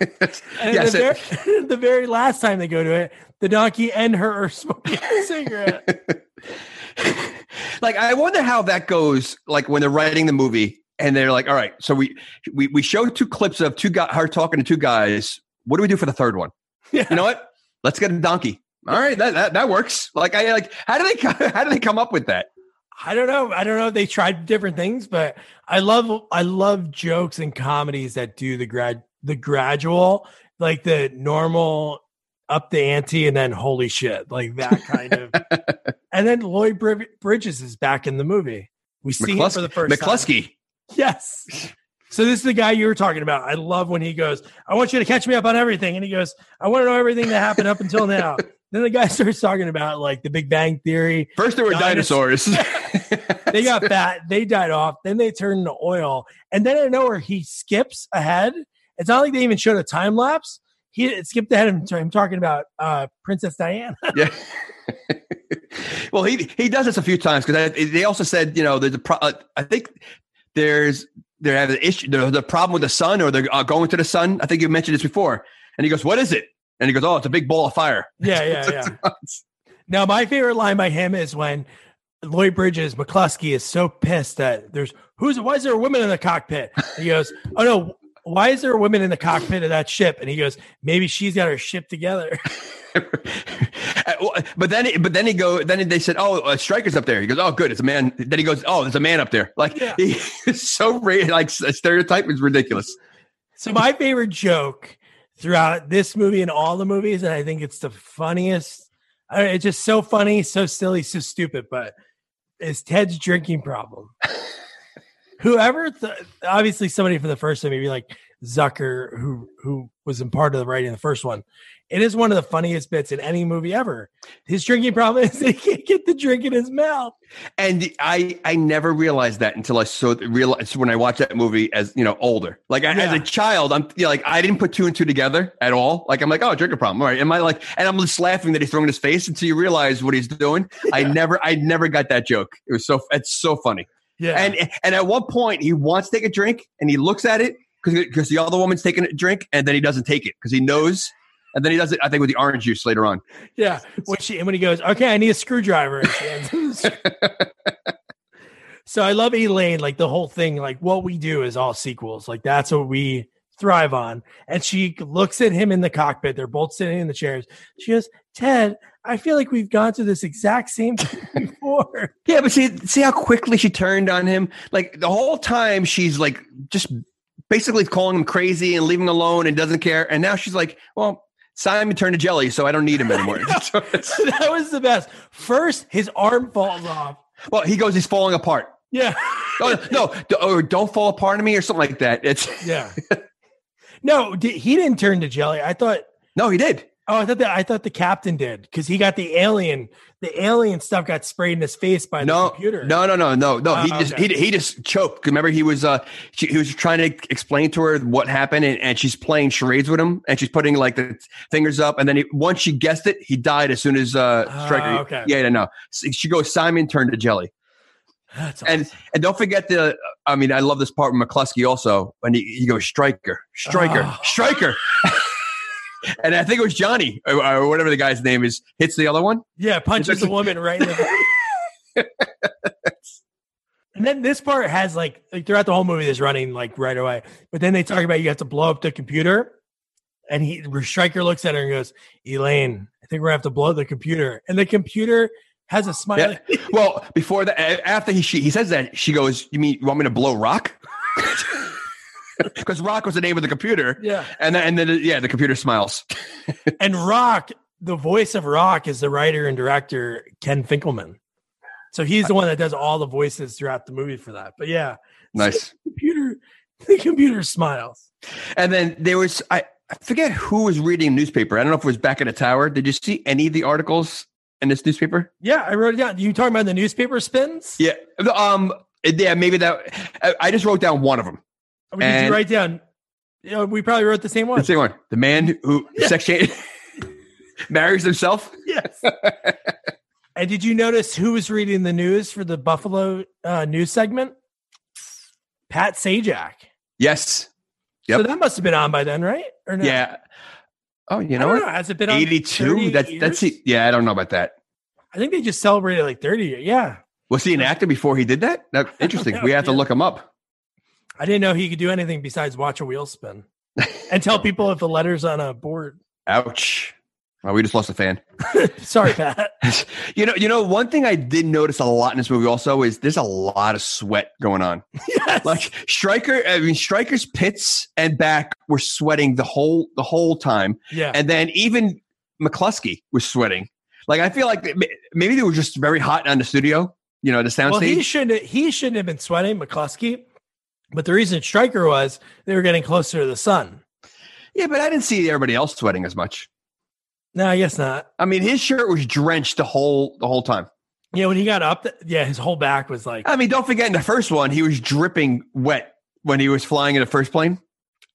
B: And
C: yes,
B: the, very, the very last time they go to it, the donkey and her are smoking a cigarette.
C: like I wonder how that goes. Like when they're writing the movie and they're like, "All right, so we we we show two clips of two guys her talking to two guys. What do we do for the third one?
B: Yeah.
C: You know what? Let's get a donkey. All right, that that, that works. Like I like how do they [LAUGHS] how do they come up with that?
B: I don't know. I don't know if they tried different things, but I love I love jokes and comedies that do the grad the gradual, like the normal up the ante and then holy shit, like that kind of. [LAUGHS] and then Lloyd Bridges is back in the movie. We see him for the first time.
C: McCluskey.
B: Yes. So this is the guy you were talking about. I love when he goes, "I want you to catch me up on everything," and he goes, "I want to know everything that happened up until now." [LAUGHS] then the guy starts talking about like the Big Bang Theory.
C: First there were
B: Dinosaurs. [LAUGHS] [LAUGHS] They got fat, they died off, then they turned into oil, and then I know where he skips ahead. It's not like they even showed a time lapse. He skipped ahead of him talking about uh, Princess Diana.
C: yeah. well, he he does this a few times because they also said you know there's a pro- uh, I think there's they have an issue the, the problem with the sun or they're uh, going to the sun. I think you mentioned this before, and he goes, "What is it?" And he goes, "Oh, it's a big ball of fire."
B: yeah, yeah, [LAUGHS] yeah. Now, my favorite line by him is when Lloyd Bridges, McCluskey is so pissed that there's who's why is there a woman in the cockpit? He goes, Oh no, why is there a woman in the cockpit of that ship? And he goes, Maybe she's got her ship together. [LAUGHS]
C: but then, but then he go. Then they said, "Oh, uh, Striker's up there." He goes, "Oh, good, it's a man." Then he goes, "Oh, there's a man up there." Like
B: Yeah.
C: he's [LAUGHS] so like a stereotype is ridiculous.
B: So my favorite joke throughout this movie and all the movies, and I think it's the funniest. Don't It's just so funny, so silly, so stupid, but is Ted's drinking problem. [LAUGHS] Whoever, th- obviously, somebody from the first one, maybe like Zucker, who who was in part of the writing of the first one. It is one of the funniest bits in any movie ever. His drinking problem [LAUGHS] is he can't get the drink in his mouth.
C: And I I never realized that until I saw realized when I watched that movie as you know older. Like I, as a child, I'm you know, like I didn't put two and two together at all. Like I'm like, oh, drinking problem. All right. Am I like and I'm just laughing that he's throwing his face until you realize what he's doing. [LAUGHS] I never I never got that joke. It was so it's so funny.
B: Yeah.
C: And and at one point he wants to take a drink and he looks at it because the other woman's taking a drink and then he doesn't take it because he knows. And then he does it, I think, with the orange juice later on.
B: Yeah. When she and when he goes, okay, I need a screwdriver. and she hands him the so I love Elaine, like the whole thing, like what we do is all sequels. Like that's what we thrive on. And she looks at him in the cockpit. They're both sitting in the chairs. She goes, Ted, I feel like we've gone through this exact same thing [LAUGHS] before.
C: Yeah, but see, see how quickly she turned on him. Like the whole time, she's like just basically calling him crazy and leaving him alone and doesn't care. And now she's like, "Well, Simon turned to jelly, so I don't need him [LAUGHS] anymore." [LAUGHS]
B: That was the best. First, his arm falls off.
C: well, he goes, "He's falling apart."
B: Yeah.
C: Oh, no, [LAUGHS] d- or don't fall apart on me, or something like that. It's
B: Yeah. No, di- he didn't turn to jelly. I thought
C: no, he did.
B: Oh, I thought that I thought the captain did because he got the alien. The alien stuff got sprayed in his face by the
C: No,
B: computer.
C: no, no, no, no, no. he
B: Oh,
C: just
B: okay.
C: he, he just choked. Remember, he was uh she, he was trying to explain to her what happened, and, and she's playing charades with him, and she's putting like the fingers up, and then he, once she guessed it, he died as soon as uh
B: Ah,
C: Striker.
B: okay.
C: Yeah, no, no. She goes Simon turned to jelly,
B: That's
C: and and don't forget the. I mean, I love this part with McCluskey also when he, he goes Striker, Striker,
B: Oh.
C: Striker. [LAUGHS] And I think it was Johnny or, or whatever the guy's name is hits the other one.
B: yeah, punches the woman right in the. [LAUGHS] [LAUGHS] and then this part has like, like throughout the whole movie, is running like right away. But then they talk about you have to blow up the computer, and he Striker looks at her and goes, "Elaine, I think we're gonna have to blow up the computer." And the computer has a smile.
C: Yeah. Well, before that, after he she, he says that, she goes, "You mean you want me to blow rock?" [LAUGHS] [LAUGHS] Because rock was the name of the computer.
B: Yeah.
C: and then and then yeah, the computer smiles. [LAUGHS]
B: And Rock, the voice of Rock is the writer and director Ken Finkleman. So he's the one that does all the voices throughout the movie for that. But yeah,
C: Nice.
B: computer, the computer smiles.
C: And then there was I, I forget who was reading newspaper. I don't know if it was back at the tower. Did you see any of the articles in this newspaper?
B: Yeah, I wrote it down. You talking about the newspaper spins?
C: Yeah. Um. Yeah. Maybe that. I, I just wrote down one of them.
B: Did
C: And-
B: you write down? You know, we probably wrote the same one.
C: The same one. The man who sex change [LAUGHS] marries himself.
B: Yes. [LAUGHS] and did you notice who was reading the news for the Buffalo uh, news segment? Pat Sajak.
C: Yes. Yep.
B: So that must have been on by then, right? Or no?
C: Yeah. Oh, you know
B: know. Has it been on
C: 82
B: 38
C: that's that's
B: years?
C: it yeah i don't know about that
B: I think they just celebrated like 30. Yeah.
C: was he an actor before he did that [LAUGHS] interesting we have to
B: yeah.
C: look him up
B: I didn't know he could do anything besides watch a wheel spin and tell [LAUGHS] people if the letter's on a board.
C: ouch oh, we just lost a fan [LAUGHS]
B: Sorry, Pat. [LAUGHS]
C: you know you know one thing i did notice a lot in this movie also is there's a lot of sweat going on
B: yes.
C: like striker i mean striker's pits and back were sweating the whole the whole time
B: yeah.
C: and then even mccluskey was sweating like i feel like maybe they were just very hot on the studio you know the sound
B: well, he shouldn't he shouldn't have been sweating, McCluskey. But the reason Striker was they were getting closer to the sun.
C: yeah but i didn't see everybody else sweating as much
B: No, I guess not.
C: I mean, his shirt was drenched the whole the whole time.
B: Yeah, when he got up, th- yeah, his whole back was like
C: I mean, don't forget in the first one, he was dripping wet when he was flying in the first plane.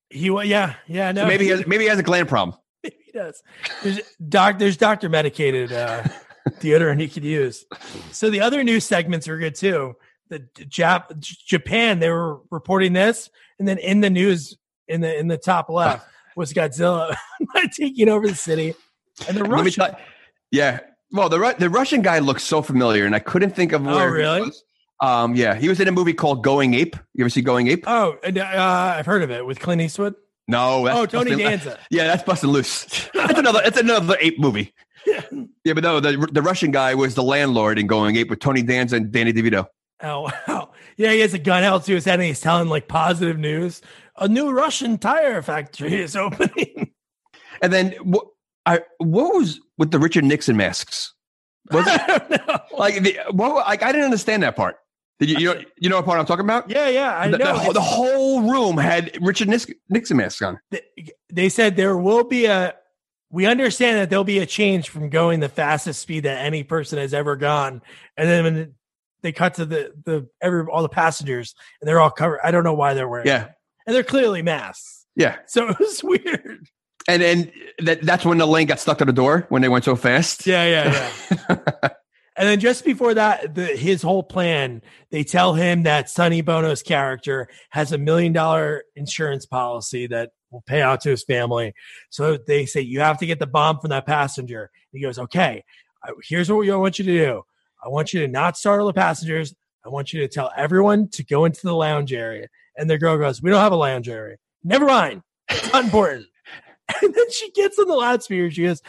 B: he wa Yeah, yeah. No,
C: So maybe he has, maybe he has a gland problem. [LAUGHS]
B: Maybe he does. There's doc. There's doctor medicated uh, [LAUGHS] deodorant he could use. So the other news segments are good too. The Jap- Japan they were reporting this, and then in the news in the in the top left was Godzilla [LAUGHS] taking over the city, and the Russian.
C: tell- yeah, Well, the the Russian guy looks so familiar, and I couldn't think of
B: Oh,
C: where. he
B: really?
C: was. Um, yeah, he was in a movie called Going Ape. You ever see Going Ape?
B: Oh, and, uh, I've heard of it with Clint Eastwood.
C: No. That's
B: Oh, Tony
C: Bustin'-
B: Danza. [LAUGHS]
C: Yeah, that's busting loose. That's another. That's another ape movie. Yeah. [LAUGHS] Yeah, but no, the the Russian guy was the landlord in Going Ape with Tony Danza and Danny DeVito.
B: Oh, [LAUGHS] wow. Yeah, he has a gun held to his head and he's telling like positive news. A new Russian tire factory is [LAUGHS] opening.
C: And then what? I what was with the Richard Nixon masks? Was [LAUGHS] it
B: I don't know.
C: like the what? Like I didn't understand that part. Did you you know you know what part I'm talking about?
B: Yeah, yeah, I
C: the,
B: know.
C: the, whole- the whole room had Richard Nixon masks on.
B: They said there will be a we understand that there'll be a change from going the fastest speed that any person has ever gone and then they cut to the the every all the passengers and they're all covered. I don't know why they're wearing
C: Yeah,
B: and they're clearly masks.
C: Yeah.
B: so [LAUGHS] it was weird.
C: And then that that's when the lane got stuck to the door when they went so fast.
B: yeah yeah yeah. [LAUGHS] And then just before that the his whole plan they tell him that sonny bono's character has a million dollar insurance policy that will pay out to his family. So they say you have to get the bomb from that passenger. He goes okay here's what we- I want you to do i want you to not startle the passengers i want you to tell everyone to go into the lounge area and the girl goes we don't have a lounge area never mind it's not important [LAUGHS] and then she gets on the loudspeaker she goes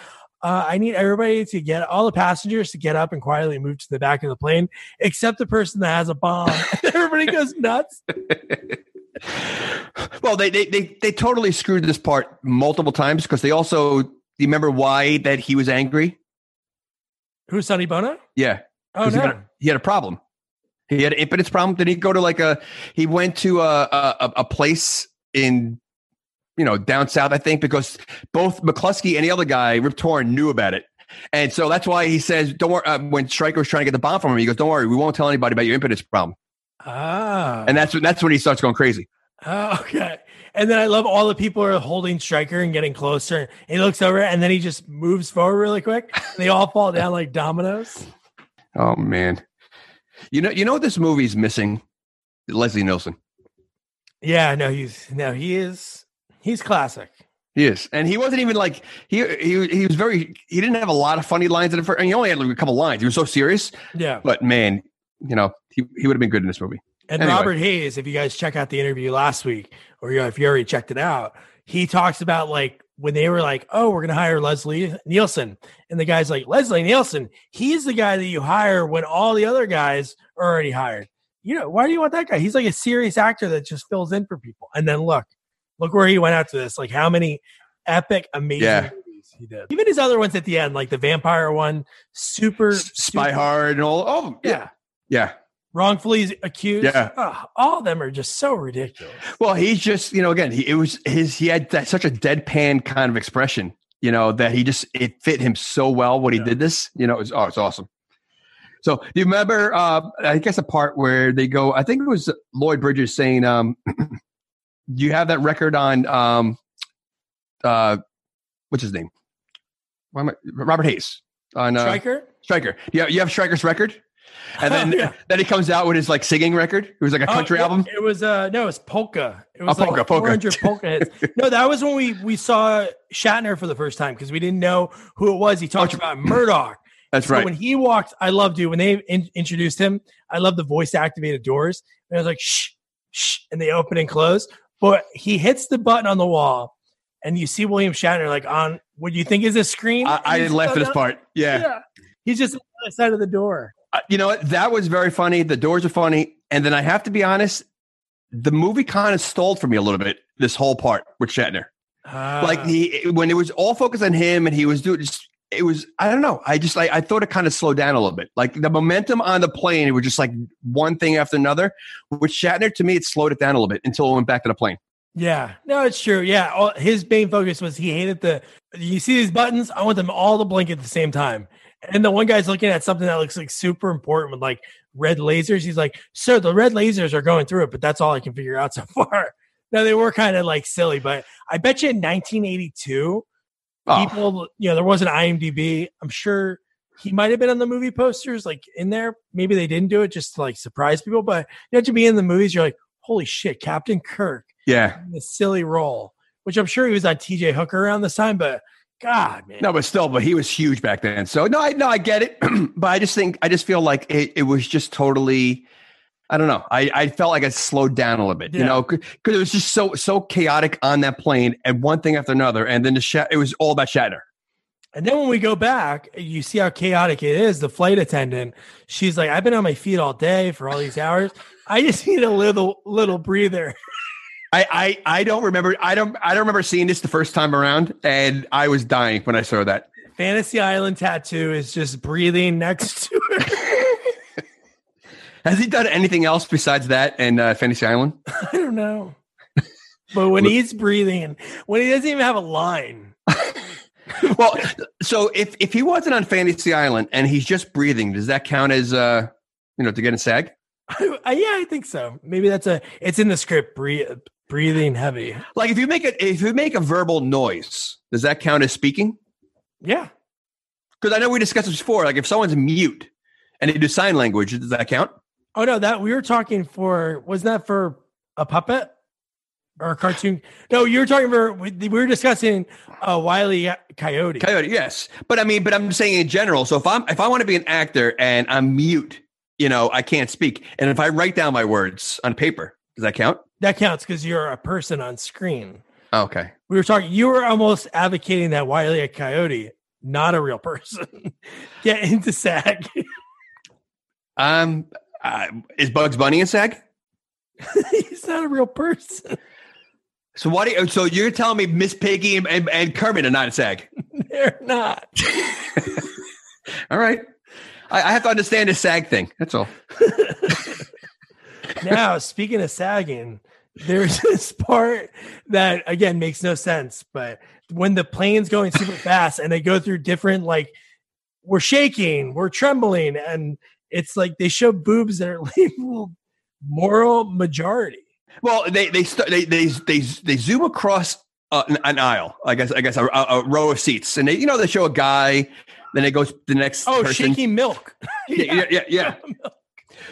B: uh, I need everybody to get all the passengers to get up and quietly move to the back of the plane, except the person that has a bomb. [LAUGHS] everybody goes nuts. [LAUGHS]
C: well, they, they they they totally screwed this part multiple times because they also. Do you remember why that he was angry?
B: Who's Sonny Bono?
C: Yeah,
B: Oh
C: he,
B: no,
C: had a, he had a problem. He had an impotence problem. Did he go to like a? He went to a a, a place in, you know, down south, I think, because both McCluskey and the other guy, Rip Torn, knew about it, and so that's why he says, "Don't worry." Uh, when Striker was trying to get the bomb from him, he goes, "Don't worry, we won't tell anybody about your impotence problem."
B: ah,
C: And that's when that's when he starts going crazy.
B: oh, okay. And then I love all the people are holding Striker and getting closer. And he looks over and then he just moves forward really quick. And they all fall down like dominoes.
C: Oh man, you know, you know what this movie's missing? Leslie Nielsen.
B: Yeah, no, he's no, he is he's classic.
C: Yes, and he wasn't even like he he he was very. He didn't have a lot of funny lines in the first. And he only had like a couple lines. He was so serious,
B: Yeah.
C: but man, you know, he he would have been good in this movie.
B: And
C: Anyway.
B: Robert Hays, if you guys check out the interview last week, or you know, if you already checked it out, he talks about like when they were like, "Oh, we're going to hire Leslie Nielsen," and the guy's like, "Leslie Nielsen, he's the guy that you hire when all the other guys are already hired." You know, why do you want that guy? He's like a serious actor that just fills in for people. And then look, look where he went after this. Like how many epic, amazing
C: Yeah.
B: movies he did. Even his other ones at the end, like the vampire one, super
C: Spy
B: super-
C: Hard and all. Oh yeah,
B: Yeah.
C: yeah.
B: Wrongfully accused.
C: Yeah.
B: Ah, all of them are just so ridiculous.
C: Well, he's just you know again he it was his he had that, such a deadpan kind of expression you know that he just it fit him so well when he
B: Yeah.
C: did this you know it was oh it's awesome. So do you remember? Uh, I guess a part where they go. I think it was Lloyd Bridges saying, um, [CLEARS THROAT] "Do you have that record on um, uh, what's his name? Why am I, Robert Hays on uh,
B: Striker?
C: Striker. Yeah, you have Striker's record, and then
B: Oh, [LAUGHS] yeah.
C: then he comes out with his like singing record. It was like a
B: Oh,
C: country
B: yeah,
C: album.
B: It was uh no, it was polka. It was
C: Oh, polka,
B: like
C: polka.
B: 400 polka hits. [LAUGHS] No, that was when we we saw Shatner for the first time because we didn't know who it was. He talked about Murdock. [CLEARS THROAT]
C: That's
B: So
C: right.
B: when he walked, I loved you when they in, introduced him. I love the voice activated doors. And I was like shh, shh, and they open and close. But he hits the button on the wall, and you see William Shatner like on what do you think is a screen.
C: I, I
B: And he's
C: laughed at this part. Yeah.
B: Yeah, he's just on the other side of the door.
C: Uh, you know what? That was very funny. The doors are funny. And then I have to be honest, the movie kind of stalled for me a little bit, this whole part with Shatner. like
B: Ah.
C: he, when it was all focused on him and he was doing just, it was, I don't know. I just, like, I thought it kind of slowed down a little bit. Like the momentum on the plane, it was just like one thing after another. With Shatner, to me, it slowed it down a little bit until it went back to the plane.
B: Yeah, no, it's true. Yeah, all, his main focus was he hated the. You see these buttons? I want them all to blink at the same time. And the one guy's looking at something that looks like super important with like red lasers. He's like, "Sir, the red lasers are going through it, but that's all I can figure out so [LAUGHS] far." Now they were kind of like silly, but I bet you in 1982,
C: Oh,
B: people, you know, there wasn't IMDb. I'm sure he might have been on the movie posters, like in there. Maybe they didn't do it just to like surprise people, but you have to be in the movies. You're like, holy shit, Captain Kirk
C: yeah.
B: in a silly role, which I'm sure he was on TJ Hooker around this time, but God, man.
C: No, but still, but he was huge back then. So no, I no, I get it. [CLEARS THROAT] but I just think I just feel like it, it was just totally. I don't know. I, I felt like I slowed down a little bit, you know, because it was just so so chaotic on that plane, and one thing after another, and then the Shat- it was all about Shatner.
B: And then when we go back, you see how chaotic it is. The flight attendant, she's like, "I've been on my feet all day for all these hours. I just [LAUGHS] need a little little breather." [LAUGHS]
C: I, I I don't remember. I don't I don't remember seeing this the first time around, and I was dying when I saw that.
B: Fantasy Island tattoo is just breathing next to her. [LAUGHS]
C: Has he done anything else besides that and uh, Fantasy Island? [LAUGHS]
B: I don't know. But when he's breathing, when he doesn't even have a line, [LAUGHS]
C: well, so if if he wasn't on Fantasy Island and he's just breathing, does that count as uh you know to get a sag?
B: Yeah, I think so. Maybe that's a. It's in the script. Breathe, breathing heavy.
C: Like if you make it if you make a verbal noise, does that count as speaking?
B: Yeah.
C: Because I know we discussed this before. Like if someone's mute and they do sign language, does that count?
B: Oh no, that we were talking for. Was that for a puppet or a cartoon? No, you were talking for. We, we were discussing uh, Wiley Coyote.
C: Coyote, yes. But I mean, but I'm saying in general. So if I'm if I want to be an actor and I'm mute, you know, I can't speak. And if I write down my words on paper, does that count?
B: That counts because you're a person on screen.
C: Okay.
B: We were talking. You were almost advocating that Wiley a Coyote, not a real person, [LAUGHS] get into SAG.
C: Um, uh, is Bugs Bunny in SAG? [LAUGHS]
B: He's not a real person.
C: So what? Do you, so you're telling me Miss Piggy and, and, and Kermit are not in SAG? [LAUGHS]
B: They're not.
C: All right. I, I have to understand the SAG thing. That's all.
B: Now, speaking of sagging, there's [LAUGHS] this part that again makes no sense. But when the plane's going super fast and they go through different like we're shaking, we're trembling, and it's like they show boobs that are [LAUGHS] labeled moral majority.
C: Well, they they st- they, they they they zoom across uh, an, an aisle. I guess I guess a, a, a row of seats, and they you know they show a guy, then it goes to the next.
B: Oh,
C: person.
B: shaking milk.
C: yeah, yeah, yeah, yeah. [LAUGHS]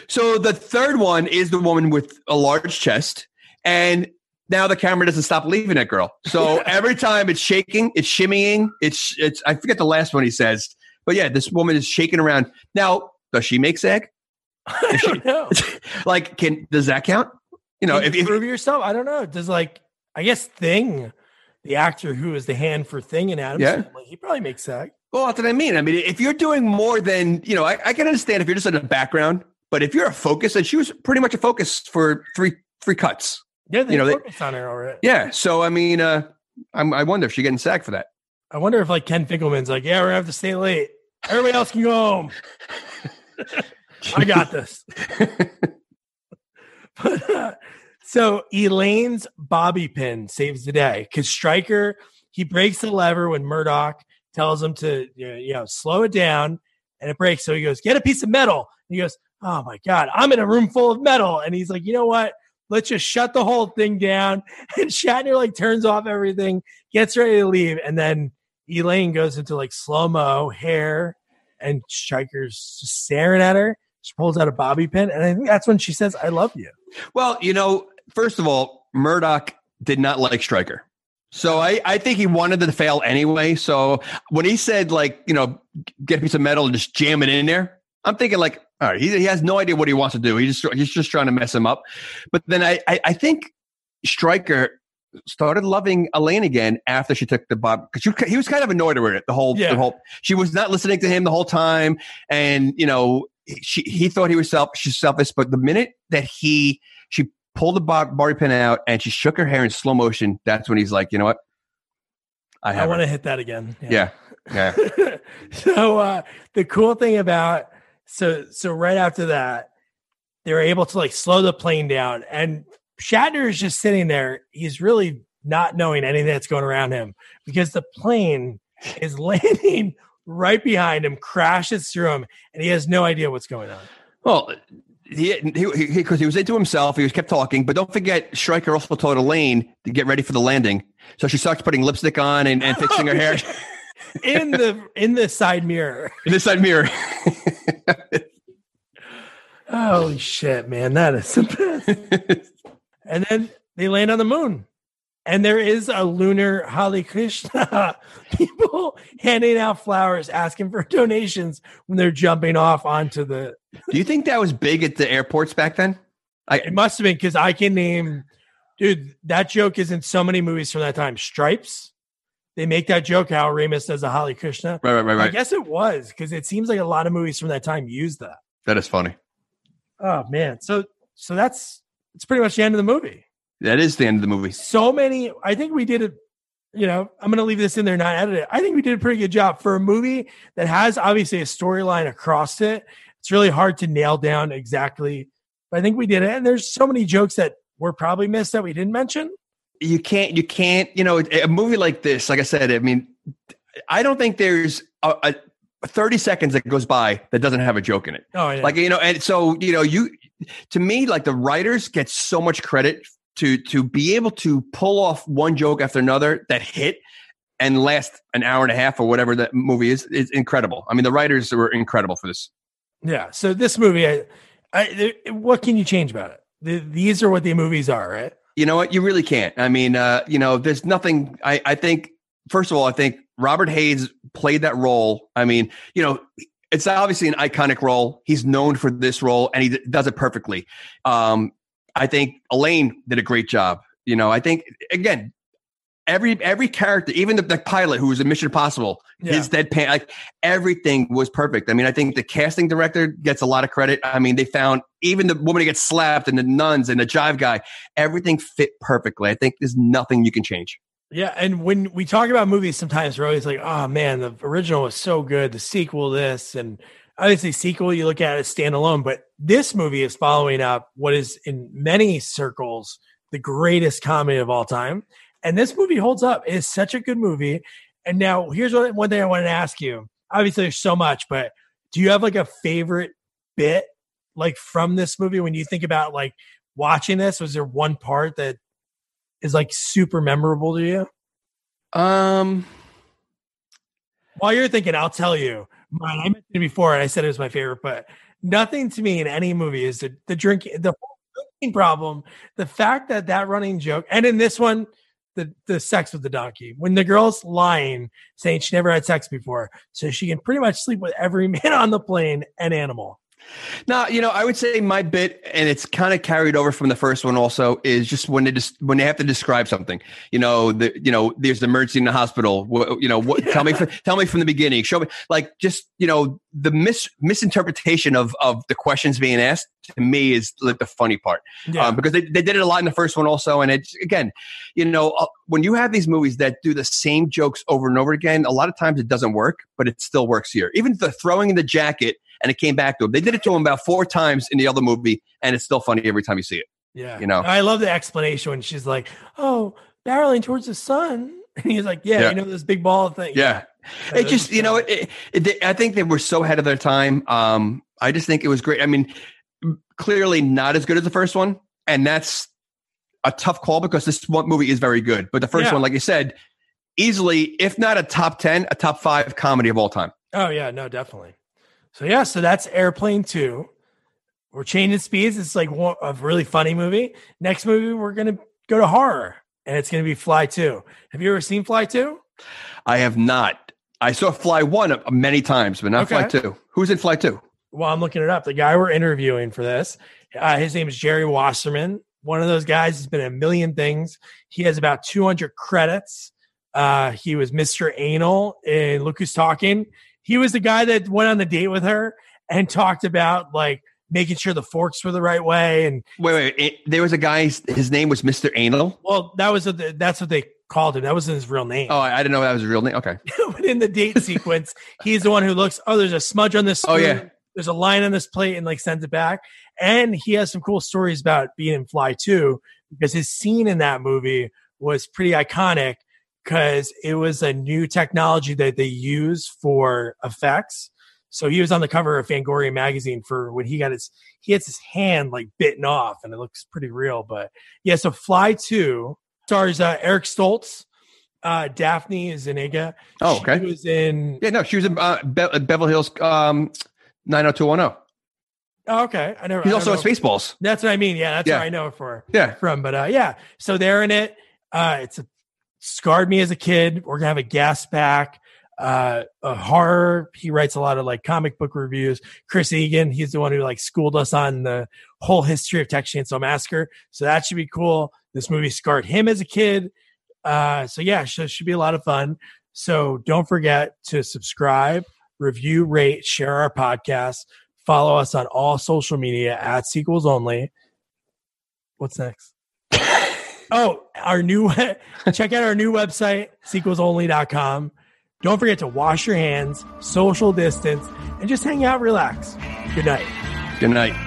C: So the third one is the woman with a large chest, and now the camera doesn't stop leaving that girl. So [LAUGHS] every time it's shaking, it's shimmying. It's it's. I forget the last one he says, but yeah, this woman is shaking around. Now, does she make sag? [LAUGHS]
B: I don't know. [LAUGHS]
C: like, can does that count? You know,
B: Can
C: if,
B: you
C: if
B: prove yourself, I don't know. Does like I guess Thing, the actor who is the hand for Thing in Addams,
C: Yeah.
B: He probably makes that.
C: Well, that's what I mean. I mean, if you're doing more than you know, I, I can understand if you're just in the background, but if you're a focus, and she was pretty much a focus for three three cuts.
B: Yeah, they
C: You know, they-
B: focused on her already.
C: Yeah. So I mean, uh, I'm, I wonder if she's getting sacked for that.
B: I wonder if like Ken Finkleman's like, yeah, we're gonna have to stay late. Everybody else can go home. [LAUGHS] I got this. [LAUGHS] but, uh, so Elaine's bobby pin saves the day because Striker he breaks the lever when Murdock tells him to you know, you know slow it down, and it breaks. So he goes, "Get a piece of metal." And he goes, "Oh my god, I'm in a room full of metal." And he's like, "You know what? Let's just shut the whole thing down." [LAUGHS] And Shatner like turns off everything, gets ready to leave, and then Elaine goes into like slow mo hair, and Striker's just staring at her. She pulls out a bobby pin, and I think that's when she says, "I love you."
C: Well, you know, first of all, Murdock did not like Striker. So I, I think he wanted to fail anyway. So when he said like, you know, get a piece of metal and just jam it in there, I'm thinking like, all right, he, he has no idea what he wants to do. He just he's just trying to mess him up. But then I I, I think Striker started loving Elaine again after she took the bob because he was kind of annoyed with it the whole
B: Yeah.
C: the whole she was not listening to him the whole time and you know she he thought he was self she's selfish but the minute that he she pulled the bar, bobby pin out and she shook her hair in slow motion that's when he's like you know what I
B: I, want to hit that again.
C: yeah yeah [LAUGHS]
B: so uh, the cool thing about so so right after that, they were able to like slow the plane down, and Shatner is just sitting there. He's really not knowing anything that's going around him because the plane is [LAUGHS] landing right behind him, crashes through him, and he has no idea what's going on.
C: Well, he because he, he, he was into himself. He was kept talking, but don't forget, Striker also told Elaine to get ready for the landing. So she starts putting lipstick on and, and fixing her [LAUGHS] hair
B: in the in the side mirror.
C: in the side mirror. [LAUGHS] [LAUGHS]
B: Holy shit, man, that is the best. [LAUGHS] and then they land on the moon. And there is a lunar Hare Krishna [LAUGHS] people handing out flowers, asking for donations when they're jumping off onto the.
C: Do you think that was big at the airports back then?
B: I, it must have been because I can name, dude. That joke is in so many movies from that time. Stripes, they make that joke how Ramis does a Hare Krishna.
C: Right, right, right, right.
B: I guess it was because it seems like a lot of movies from that time used that.
C: That is funny.
B: Oh man, so so that's it's pretty much the end of the movie.
C: That is the end of the movie.
B: So many. I think we did it. You know, I'm going to leave this in there, not edit it. I think we did a pretty good job for a movie that has obviously a storyline across it. It's really hard to nail down exactly, but I think we did it. And there's so many jokes that were probably missed that we didn't mention.
C: You can't. You can't. You know, a movie like this. Like I said, I mean, I don't think there's a, a 30 seconds that goes by that doesn't have a joke in it.
B: Oh, yeah.
C: Like, you know, and so, you know, you, to me, like the writers get so much credit to to be able to pull off one joke after another that hit and last an hour and a half or whatever that movie is is incredible. I mean, the writers were incredible for this.
B: Yeah. So this movie, I, I what can you change about it? The, these are what the movies are, right?
C: You know what? You really can't. I mean, uh, you know, there's nothing. I I think first of all, I think Robert Hays played that role. I mean, you know, it's obviously an iconic role. He's known for this role, and he does it perfectly. Um, I think Elaine did a great job. You know, I think again, every every character, even the, the pilot who was in Mission Impossible,
B: Yeah.
C: his deadpan, like everything was perfect. I mean, I think the casting director gets a lot of credit. I mean, they found even the woman who gets slapped and the nuns and the jive guy, everything fit perfectly. I think there's nothing you can change.
B: Yeah, and when we talk about movies, sometimes we're always like, "Oh man, the original was so good." The sequel, this, and obviously, sequel you look at it as standalone. But this movie is following up what is in many circles the greatest comedy of all time, and this movie holds up. It is such a good movie. And now, here's what one thing I wanted to ask you. Obviously, there's so much, but do you have like a favorite bit like from this movie when you think about like watching this? Was there one part that is like super memorable to you?
C: Um,
B: While you're thinking, I'll tell you. Mine, I mentioned it before, and I said it was my favorite, but nothing to me in any movie is the the drinking, the whole drinking problem. The fact that that running joke, and in this one, the the sex with the donkey. When the girl's lying, saying she never had sex before, so she can pretty much sleep with every [LAUGHS] man on the plane and animal.
C: No, you know, I would say my bit, and it's kind of carried over from the first one. Also, is just when they just when they have to describe something. You know, the you know, there's an emergency in the hospital. What, you know, what? Tell me, from, tell me from the beginning. Show me, like, just you know, the mis misinterpretation of of the questions being asked to me is like the funny part
B: Yeah.
C: um, because they, they did it a lot in the first one also and it's again you know uh, when you have these movies that do the same jokes over and over again a lot of times it doesn't work but it still works here even the throwing in the jacket and it came back to him they did it to him about four times in the other movie and it's still funny every time you see it
B: Yeah.
C: You know.
B: I love the explanation when she's like, Oh, barreling towards the sun. [LAUGHS] And he's like, Yeah,
C: Yeah.
B: you know, this big ball thing.
C: yeah it just you know it, it, they- i think they were so ahead of their time um i just think it was great i mean clearly not as good as the first one and that's a tough call because this one movie is very good but the first
B: Yeah.
C: one like you said easily if not a top 10 a top 5 comedy of all time
B: Oh yeah, no, definitely. So yeah, so that's Airplane Two. We're changing speeds. It's like one, a really funny movie. Next movie, we're gonna go to horror, and it's gonna be Fly Two. Have you ever seen Fly Two?
C: i have not i saw fly 1 uh, many times but not fly 2 who's in fly 2
B: Well, I'm looking it up. The guy we're interviewing for this, uh, his name is Jerry Wasserman. One of those guys has been in a million things. He has about 200 credits. Uh, he was Mr. Anal in Look Who's Talking. He was the guy that went on the date with her and talked about like making sure the forks were the right way. And
C: wait wait it, there was a guy his name was mr anal
B: well, that was the, that's what they called him. That wasn't his real name.
C: oh i, I didn't know that was a real name okay [LAUGHS]
B: but in the date sequence, he's the one who looks, oh, there's a smudge on this.
C: Oh, yeah.
B: There's a line on this plate and like sends it back. And he has some cool stories about being in Fly 2 because his scene in that movie was pretty iconic because it was a new technology that they use for effects. So he was on the cover of Fangoria magazine for when he got his he gets his hand like bitten off and it looks pretty real. But yeah, so Fly 2 stars uh, Eric Stoltz, uh, Daphne Zuniga.
C: Oh, okay.
B: She was in.
C: yeah no she was in uh, Be- beverly hills um 90210
B: Oh, okay, I never.
C: he's
B: I
C: also in spaceballs
B: That's what I mean. Yeah, that's
C: Yeah.
B: where I know it for.
C: yeah
B: From, but uh, yeah. So they're in it. Uh, it's a, scarred me as a kid. We're gonna have a gas back. Uh, a horror. He writes a lot of like comic book reviews. Chris Egan, he's the one who like schooled us on the whole history of Texas Chainsaw Massacre. So that should be cool. This movie scarred him as a kid. Uh, so yeah, should, should be a lot of fun. So don't forget to subscribe, review, rate, share our podcast. Follow us on all social media at sequels only. What's next? [LAUGHS] oh, our new [LAUGHS] check out our new website, sequelsonly.com. Don't forget to wash your hands, social distance, and just hang out, relax. Good night.
C: Good night.